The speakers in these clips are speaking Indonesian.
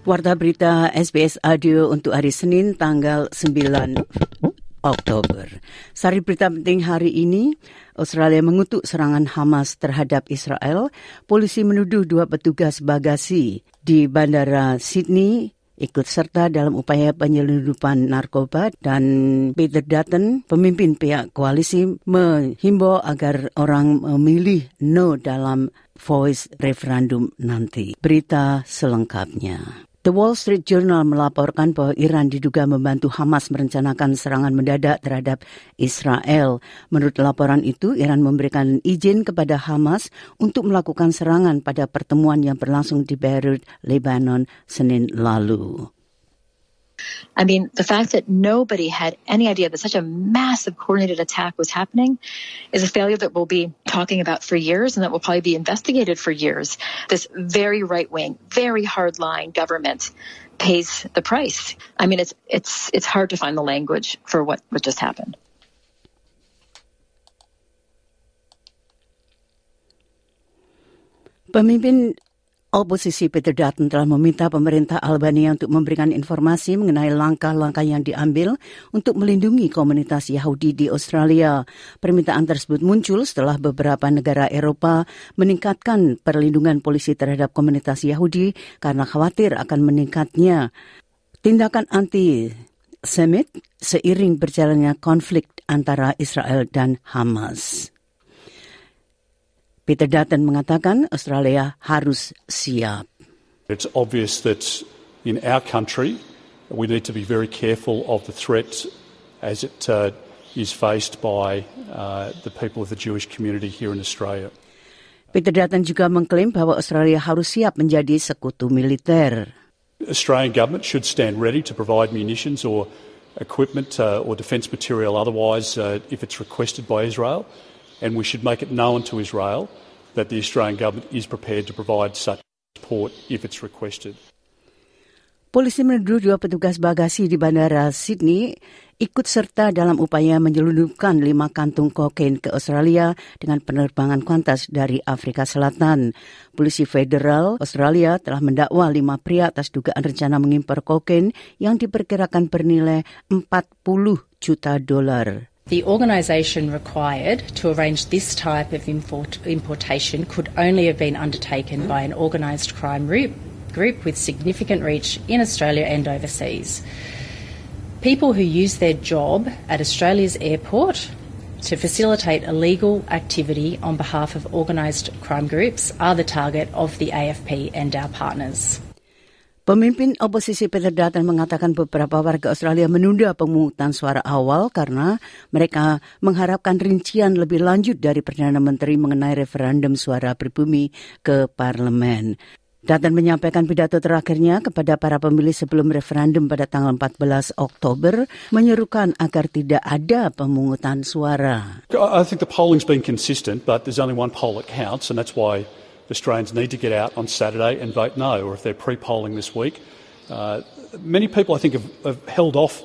Warta berita SBS Audio untuk hari Senin tanggal 9 Oktober. Sari berita penting hari ini, Australia mengutuk serangan Hamas terhadap Israel. Polisi menuduh dua petugas bagasi di Bandara Sydney ikut serta dalam upaya penyelundupan narkoba dan Peter Dutton, pemimpin pihak koalisi, menghimbau agar orang memilih no dalam voice referendum nanti. Berita selengkapnya. The Wall Street Journal melaporkan bahwa Iran diduga membantu Hamas merencanakan serangan mendadak terhadap Israel. Menurut laporan itu, Iran memberikan izin kepada Hamas untuk melakukan serangan pada pertemuan yang berlangsung di Beirut, Lebanon, Senin lalu. I mean, the fact that nobody had any idea that such a massive coordinated attack was happening is a failure that we'll be talking about for years and that will probably be investigated for years. This very right wing, very hard line government pays the price. I mean, it's, it's, it's hard to find the language for what, what just happened. But Pemimpin Oposisi Peter Dutton telah meminta pemerintah Albania untuk memberikan informasi mengenai langkah-langkah yang diambil untuk melindungi komunitas Yahudi di Australia. Permintaan tersebut muncul setelah beberapa negara Eropa meningkatkan perlindungan polisi terhadap komunitas Yahudi karena khawatir akan meningkatnya tindakan anti Semit seiring berjalannya konflik antara Israel dan Hamas. Peter Dutton mengatakan Australia harus siap. It's obvious that in our country we need to be very careful of the threat as it uh, is faced by uh, the people of the Jewish community here in Australia. Peter Dutton juga mengklaim bahwa Australia harus siap menjadi sekutu militer. Australian government should stand ready to provide munitions or equipment uh, or defence material otherwise uh, if it's requested by Israel and we should make it known to Israel that the Australian government is prepared to provide such support if it's requested. Polisi menuduh dua petugas bagasi di Bandara Sydney ikut serta dalam upaya menyelundupkan lima kantung kokain ke Australia dengan penerbangan kuantas dari Afrika Selatan. Polisi federal Australia telah mendakwa lima pria atas dugaan rencana mengimpor kokain yang diperkirakan bernilai 40 juta dolar. The organisation required to arrange this type of import, importation could only have been undertaken by an organised crime group, group with significant reach in Australia and overseas. People who use their job at Australia's airport to facilitate illegal activity on behalf of organised crime groups are the target of the AFP and our partners. Pemimpin oposisi Peter Dutton mengatakan beberapa warga Australia menunda pemungutan suara awal karena mereka mengharapkan rincian lebih lanjut dari Perdana Menteri mengenai referendum suara pribumi ke parlemen. Dutton menyampaikan pidato terakhirnya kepada para pemilih sebelum referendum pada tanggal 14 Oktober menyerukan agar tidak ada pemungutan suara. I think the polling's been consistent, but there's only one poll that counts, and that's why Australians need to get out on Saturday and vote no, or if they're pre-polling this week. Uh, many people, I think, have, have held off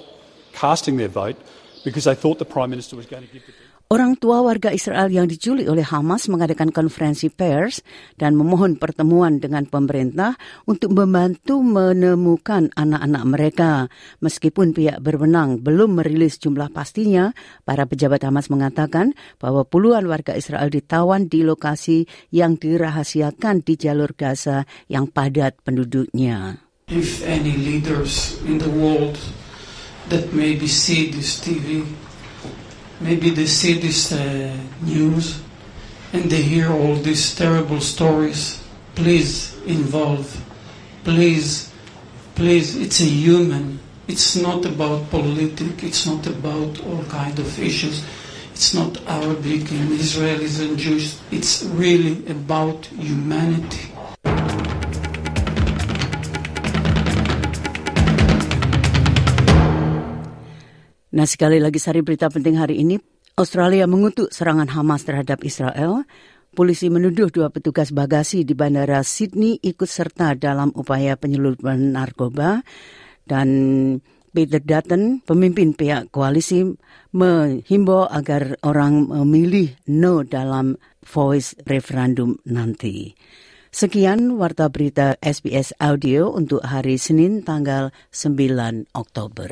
casting their vote because they thought the Prime Minister was going to give the Orang tua warga Israel yang diculik oleh Hamas mengadakan konferensi pers dan memohon pertemuan dengan pemerintah untuk membantu menemukan anak-anak mereka. Meskipun pihak berwenang belum merilis jumlah pastinya, para pejabat Hamas mengatakan bahwa puluhan warga Israel ditawan di lokasi yang dirahasiakan di jalur Gaza yang padat penduduknya. If any leaders in the world that maybe see this TV maybe they see this uh, news and they hear all these terrible stories. Please involve. Please, please. It's a human. It's not about politics. It's not about all kind of issues. It's not Arabic and Israelis and Jews. It's really about humanity. Nah sekali lagi sari berita penting hari ini, Australia mengutuk serangan Hamas terhadap Israel. Polisi menuduh dua petugas bagasi di Bandara Sydney ikut serta dalam upaya penyelundupan narkoba dan Peter Dutton, pemimpin pihak koalisi, menghimbau agar orang memilih no dalam voice referendum nanti. Sekian warta berita SBS Audio untuk hari Senin tanggal 9 Oktober.